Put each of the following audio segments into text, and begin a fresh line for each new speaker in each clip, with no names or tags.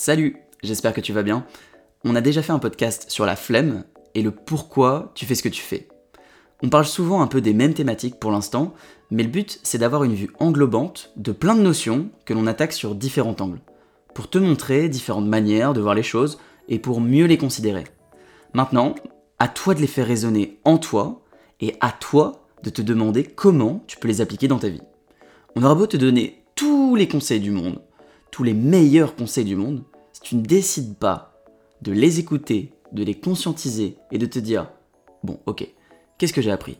Salut, j'espère que tu vas bien. On a déjà fait un podcast sur la flemme et le pourquoi tu fais ce que tu fais. On parle souvent un peu des mêmes thématiques pour l'instant, mais le but c'est d'avoir une vue englobante de plein de notions que l'on attaque sur différents angles, pour te montrer différentes manières de voir les choses et pour mieux les considérer. Maintenant, à toi de les faire résonner en toi et à toi de te demander comment tu peux les appliquer dans ta vie. On aura beau te donner tous les conseils du monde, tous les meilleurs conseils du monde, si tu ne décides pas de les écouter, de les conscientiser et de te dire, bon ok, qu'est-ce que j'ai appris?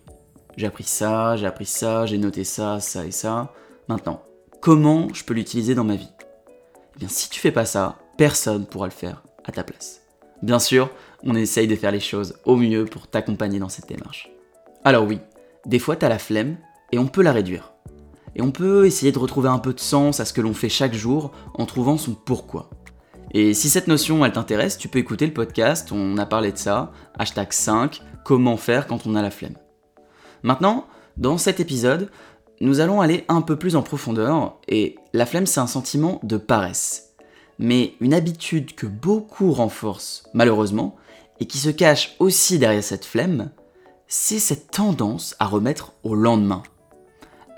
J'ai appris ça, j'ai appris ça, j'ai noté ça, ça et ça. Maintenant, comment je peux l'utiliser dans ma vie? Eh bien, si tu fais pas ça, personne pourra le faire à ta place. Bien sûr, on essaye de faire les choses au mieux pour t'accompagner dans cette démarche. Alors oui, des fois t'as la flemme et on peut la réduire. Et on peut essayer de retrouver un peu de sens à ce que l'on fait chaque jour en trouvant son pourquoi. Et si cette notion elle t'intéresse, tu peux écouter le podcast, on a parlé de ça, hashtag 5, comment faire quand on a la flemme. Maintenant, dans cet épisode, nous allons aller un peu plus en profondeur, et la flemme c'est un sentiment de paresse. Mais une habitude que beaucoup renforcent, malheureusement, et qui se cache aussi derrière cette flemme, c'est cette tendance à remettre au lendemain.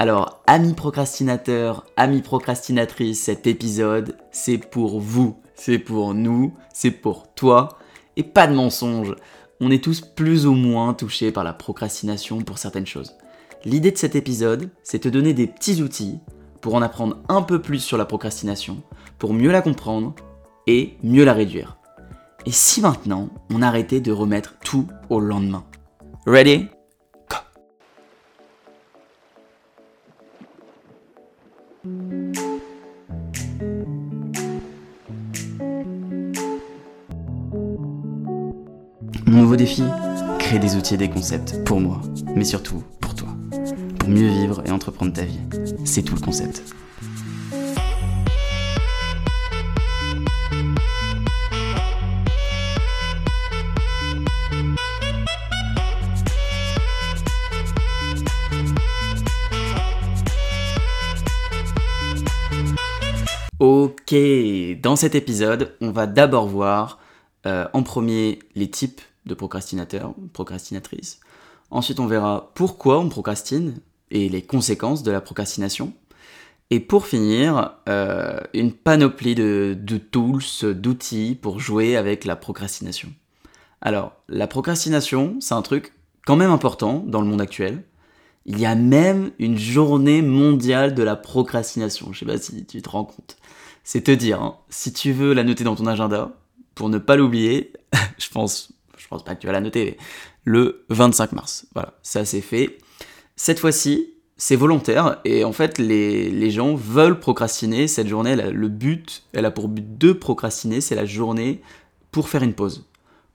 Alors, amis procrastinateurs, amis procrastinatrices, cet épisode, c'est pour vous, c'est pour nous, c'est pour toi, et pas de mensonge. On est tous plus ou moins touchés par la procrastination pour certaines choses. L'idée de cet épisode, c'est te donner des petits outils pour en apprendre un peu plus sur la procrastination, pour mieux la comprendre et mieux la réduire. Et si maintenant, on arrêtait de remettre tout au lendemain? Ready? Nouveau défi Créer des outils et des concepts pour moi, mais surtout pour toi. Pour mieux vivre et entreprendre ta vie. C'est tout le concept. Ok, dans cet épisode, on va d'abord voir euh, en premier les types de procrastinateurs, procrastinatrices. Ensuite, on verra pourquoi on procrastine et les conséquences de la procrastination. Et pour finir, euh, une panoplie de, de tools, d'outils pour jouer avec la procrastination. Alors, la procrastination, c'est un truc quand même important dans le monde actuel. Il y a même une journée mondiale de la procrastination. Je sais pas si tu te rends compte. C'est te dire, hein, si tu veux la noter dans ton agenda, pour ne pas l'oublier, je pense je pense pas que tu vas la noter, le 25 mars. Voilà, ça c'est fait. Cette fois-ci, c'est volontaire et en fait les, gens veulent procrastiner cette journée. le but, elle a pour but de procrastiner, c'est la journée pour faire une pause,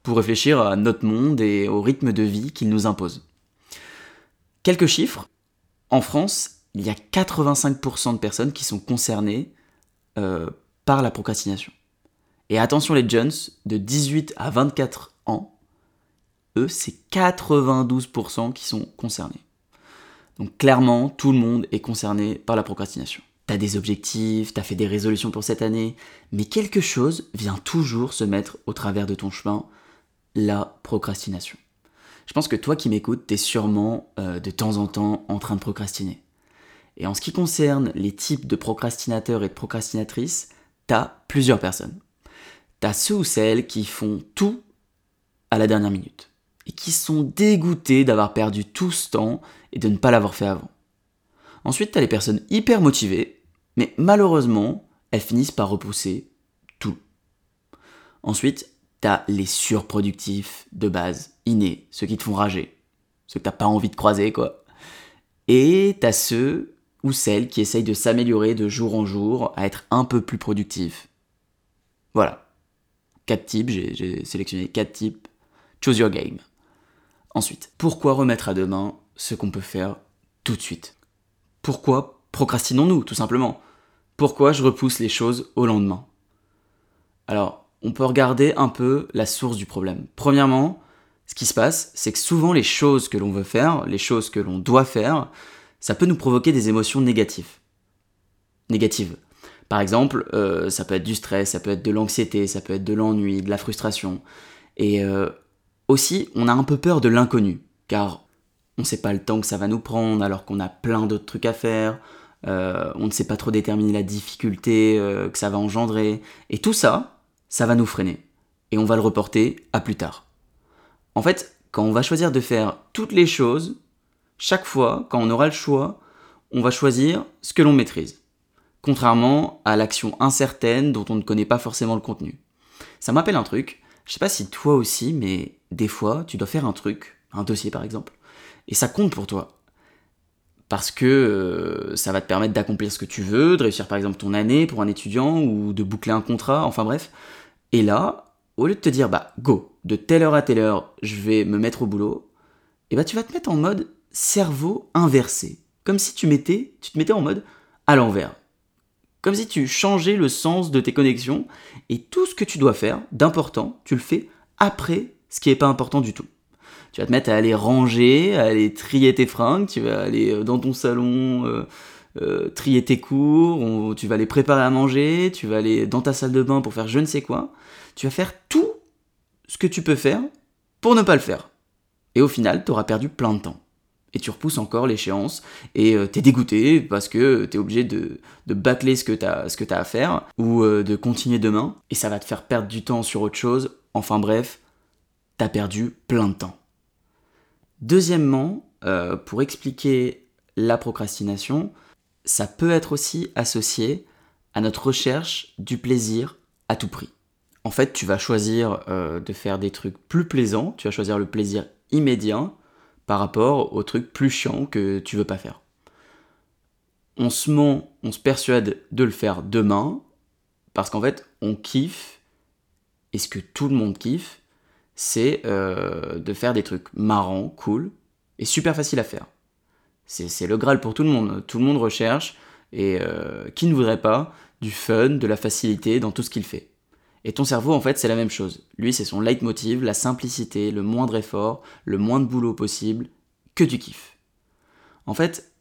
pour réfléchir à notre monde et au rythme de vie qu'il nous impose. Quelques chiffres. En France, il y a 85% de personnes qui sont concernées euh, par la procrastination. Et attention les jeunes, de 18 à 24 ans, eux, c'est 92% qui sont concernés. Donc clairement, tout le monde est concerné par la procrastination. T'as des objectifs, t'as fait des résolutions pour cette année, mais quelque chose vient toujours se mettre au travers de ton chemin, la procrastination. Je pense que toi qui m'écoutes, t'es sûrement euh, de temps en temps en train de procrastiner. Et en ce qui concerne les types de procrastinateurs et de procrastinatrices, t'as plusieurs personnes. T'as ceux ou celles qui font tout à la dernière minute et qui sont dégoûtés d'avoir perdu tout ce temps et de ne pas l'avoir fait avant. Ensuite, tu as les personnes hyper motivées, mais malheureusement, elles finissent par repousser tout. Ensuite, tu as les surproductifs de base, innés, ceux qui te font rager, ceux que t'as pas envie de croiser, quoi. Et tu ceux ou celles qui essayent de s'améliorer de jour en jour, à être un peu plus productifs. Voilà. Quatre types, j'ai sélectionné quatre types. Choose your game. Ensuite, pourquoi remettre à demain ce qu'on peut faire tout de suite? Pourquoi procrastinons-nous, tout simplement? Pourquoi je repousse les choses au lendemain? Alors, on peut regarder un peu la source du problème. Premièrement, ce qui se passe, c'est que souvent les choses que l'on veut faire, les choses que l'on doit faire, ça peut nous provoquer des émotions négatives. Négatives. Par exemple, euh, ça peut être du stress, ça peut être de l'anxiété, ça peut être de l'ennui, de la frustration. Et euh, aussi, on a un peu peur de l'inconnu, car on ne sait pas le temps que ça va nous prendre alors qu'on a plein d'autres trucs à faire, euh, on ne sait pas trop déterminer la difficulté que ça va engendrer, et tout ça, ça va nous freiner. Et on va le reporter à plus tard. En fait, quand on va choisir de faire toutes les choses, chaque fois, quand on aura le choix, on va choisir ce que l'on maîtrise contrairement à l'action incertaine dont on ne connaît pas forcément le contenu. Ça m'appelle un truc, je sais pas si toi aussi, mais des fois, tu dois faire un truc, un dossier par exemple, et ça compte pour toi. Parce que euh, ça va te permettre d'accomplir ce que tu veux, de réussir par exemple ton année pour un étudiant, ou de boucler un contrat, enfin bref. Et là, au lieu de te dire, bah go, de telle heure à telle heure, je vais me mettre au boulot, et eh bah tu vas te mettre en mode cerveau inversé. Comme si tu mettais, tu te mettais en mode à l'envers. Comme si tu changeais le sens de tes connexions et tout ce que tu dois faire d'important, tu le fais après ce qui n'est pas important du tout. Tu vas te mettre à aller ranger, à aller trier tes fringues, tu vas aller euh, dans ton salon euh, euh, trier tes cours, tu vas aller préparer à manger, tu vas aller dans ta salle de bain pour faire je ne sais quoi. Tu vas faire tout ce que tu peux faire pour ne pas le faire. Et au final, tu auras perdu plein de temps et tu repousses encore l'échéance et t'es dégoûté parce que t'es obligé de, de ce que t'as à faire ou de continuer demain et ça va te faire perdre du temps sur autre chose. Enfin bref, t'as perdu plein de temps. Deuxièmement, euh, pour expliquer la procrastination, ça peut être aussi associé à notre recherche du plaisir à tout prix. En fait, tu vas choisir de faire des trucs plus plaisants, tu vas choisir le plaisir immédiat, par rapport aux trucs plus chiants que tu veux pas faire. On se ment, on se persuade de le faire demain, parce qu'en fait, on kiffe, et ce que tout le monde kiffe, c'est euh, de faire des trucs marrants, cool, et super faciles à faire. C'est le Graal pour tout le monde. Tout le monde recherche, et euh, qui ne voudrait pas, du fun, de la facilité dans tout ce qu'il fait. Et ton cerveau, en fait, c'est la même chose. Lui, c'est son leitmotiv, la simplicité, le moindre effort, le moins de boulot possible, que du kiff. En fait,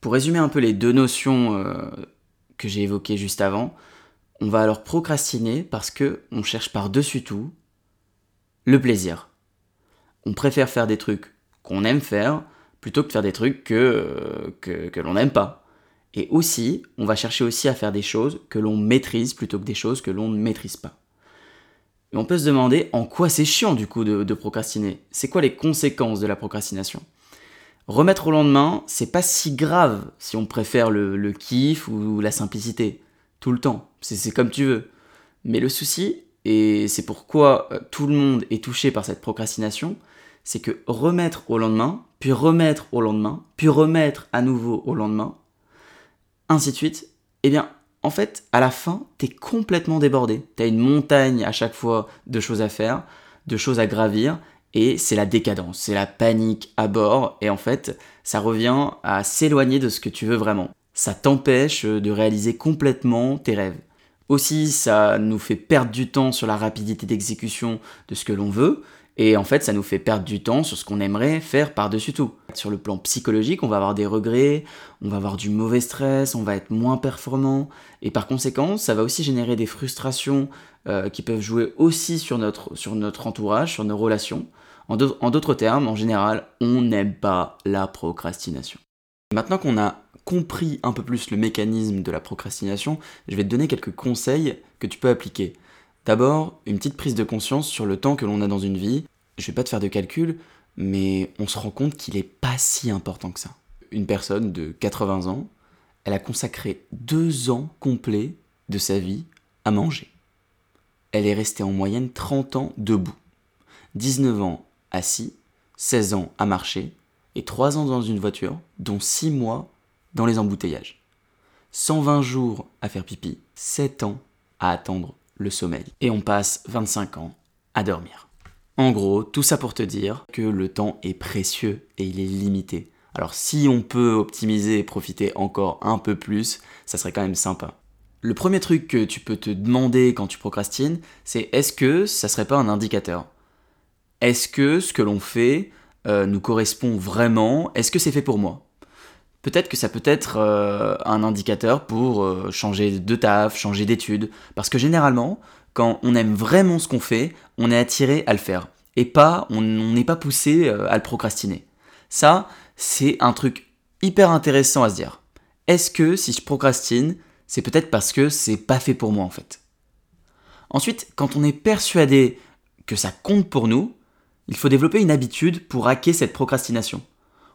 pour résumer un peu les deux notions euh, que j'ai évoquées juste avant, on va alors procrastiner parce que on cherche par-dessus tout le plaisir. On préfère faire des trucs qu'on aime faire plutôt que faire des trucs que, euh, que, que l'on n'aime pas. Et aussi, on va chercher aussi à faire des choses que l'on maîtrise plutôt que des choses que l'on ne maîtrise pas. Et on peut se demander en quoi c'est chiant du coup de, procrastiner. C'est quoi les conséquences de la procrastination? Remettre au lendemain, c'est pas si grave si on préfère le kiff ou la simplicité. Tout le temps. C'est comme tu veux. Mais le souci, et c'est pourquoi euh, tout le monde est touché par cette procrastination, c'est que remettre au lendemain, puis remettre au lendemain, puis remettre à nouveau au lendemain, ainsi de suite, eh bien, en fait, à la fin, t'es complètement débordé. T'as une montagne à chaque fois de choses à faire, de choses à gravir, et c'est la décadence, c'est la panique à bord, et en fait, ça revient à s'éloigner de ce que tu veux vraiment. Ça t'empêche de réaliser complètement tes rêves. Aussi, ça nous fait perdre du temps sur la rapidité d'exécution de ce que l'on veut, et en fait, ça nous fait perdre du temps sur ce qu'on aimerait faire par-dessus tout. Sur le plan psychologique, on va avoir des regrets, on va avoir du mauvais stress, on va être moins performant. Et par conséquent, ça va aussi générer des frustrations euh, qui peuvent jouer aussi sur notre, sur notre entourage, sur nos relations. En d'autres termes, en général, on n'aime pas la procrastination. Maintenant qu'on a compris un peu plus le mécanisme de la procrastination, je vais te donner quelques conseils que tu peux appliquer. D'abord, une petite prise de conscience sur le temps que l'on a dans une vie. Je vais pas te faire de calcul, mais on se rend compte qu'il est pas si important que ça. Une personne de 80 ans, elle a consacré deux ans complets de sa vie à manger. Elle est restée en moyenne 30 ans debout, 19 ans assis, 16 ans à marcher et 3 ans dans une voiture, dont 6 mois dans les embouteillages. 120 jours à faire pipi, 7 ans à attendre le sommeil. Et on passe 25 ans à dormir. En gros, tout ça pour te dire que le temps est précieux et il est limité. Alors si on peut optimiser et profiter encore un peu plus, ça serait quand même sympa. Le premier truc que tu peux te demander quand tu procrastines, c'est est-ce que ça serait pas un indicateur? Est-ce que ce que l'on fait euh, nous correspond vraiment? Est-ce que c'est fait pour moi? Peut-être que ça peut être euh, un indicateur pour euh, changer de taf, changer d'études. Parce que généralement, quand on aime vraiment ce qu'on fait, on est attiré à le faire. Et pas, on n'est pas poussé euh, à le procrastiner. Ça, c'est un truc hyper intéressant à se dire. Est-ce que si je procrastine, c'est peut-être parce que c'est pas fait pour moi en fait? Ensuite, quand on est persuadé que ça compte pour nous, il faut développer une habitude pour hacker cette procrastination.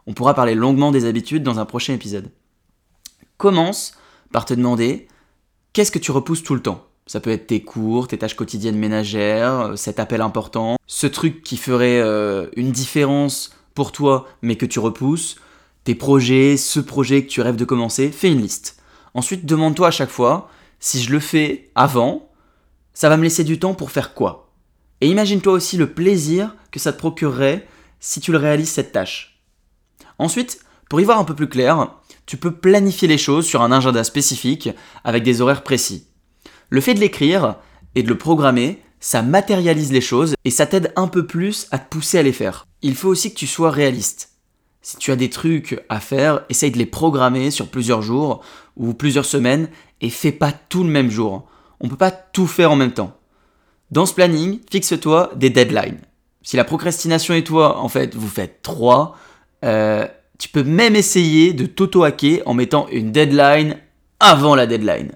On pourra parler longuement des habitudes dans un prochain épisode. Commence par te demander qu'est-ce que tu repousses tout le temps? Ça peut être tes cours, tes tâches quotidiennes ménagères, euh, cet appel important, ce truc qui ferait euh, une différence pour toi mais que tu repousses, tes projets, ce projet que tu rêves de commencer, fais une liste. Ensuite, demande-toi à chaque fois, si je le fais avant, ça va me laisser du temps pour faire quoi? Et imagine-toi aussi le plaisir que ça te procurerait si tu le réalises cette tâche. Ensuite, pour y voir un peu plus clair, tu peux planifier les choses sur un agenda spécifique avec des horaires précis. Le fait de l'écrire et de le programmer, ça matérialise les choses et ça t'aide un peu plus à te pousser à les faire. Il faut aussi que tu sois réaliste. Si tu as des trucs à faire, essaye de les programmer sur plusieurs jours ou plusieurs semaines et fais pas tout le même jour. On peut pas tout faire en même temps. Dans ce planning, fixe-toi des deadlines. Si la procrastination et toi, en fait, vous faites trois, euh, tu peux même essayer de t'auto-hacker en mettant une deadline avant la deadline.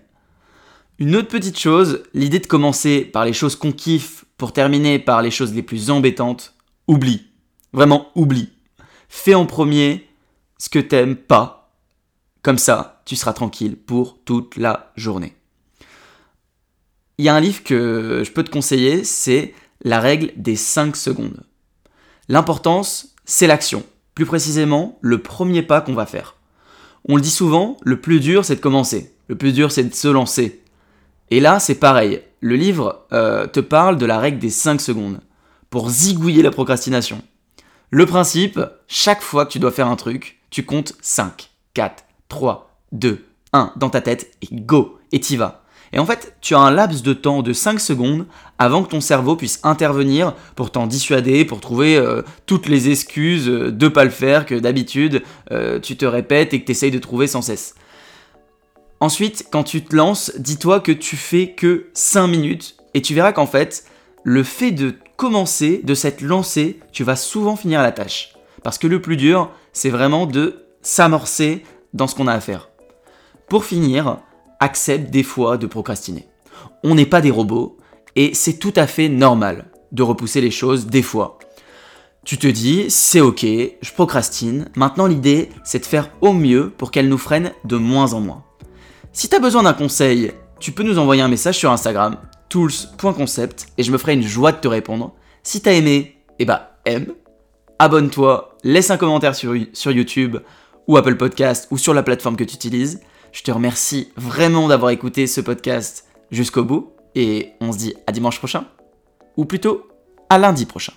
Une autre petite chose, l'idée de commencer par les choses qu'on kiffe pour terminer par les choses les plus embêtantes, oublie. Vraiment, oublie. Fais en premier ce que t'aimes pas. Comme ça, tu seras tranquille pour toute la journée. Il y a un livre que je peux te conseiller, c'est La règle des 5 secondes. L'importance, c'est l'action plus précisément le premier pas qu'on va faire. On le dit souvent, le plus dur c'est de commencer, le plus dur c'est de se lancer. Et là c'est pareil, le livre euh, te parle de la règle des 5 secondes, pour zigouiller la procrastination. Le principe, chaque fois que tu dois faire un truc, tu comptes 5, 4, 3, 2, 1 dans ta tête et go, et t'y vas. Et en fait, tu as un laps de temps de 5 secondes avant que ton cerveau puisse intervenir pour t'en dissuader, pour trouver euh, toutes les excuses de de pas le faire que d'habitude euh, tu te répètes et que tu essayes de trouver sans cesse. Ensuite, quand tu te lances, dis-toi que tu fais que 5 minutes et tu verras qu'en fait, le fait de commencer, de s'être lancé, tu vas souvent finir la tâche. Parce que le plus dur, c'est vraiment de s'amorcer dans ce qu'on a à faire. Pour finir, accepte des fois de procrastiner. On n'est pas des robots et c'est tout à fait normal de repousser les choses des fois. Tu te dis, c'est ok, je procrastine, maintenant l'idée c'est de faire au mieux pour qu'elle nous freine de moins en moins. Si tu as besoin d'un conseil, tu peux nous envoyer un message sur Instagram, tools.concept, et je me ferai une joie de te répondre. Si t'as aimé, eh bah aime, abonne-toi, laisse un commentaire sur, sur YouTube ou Apple Podcast ou sur la plateforme que tu utilises. Je te remercie vraiment d'avoir écouté ce podcast jusqu'au bout et on se dit à dimanche prochain ou plutôt à lundi prochain.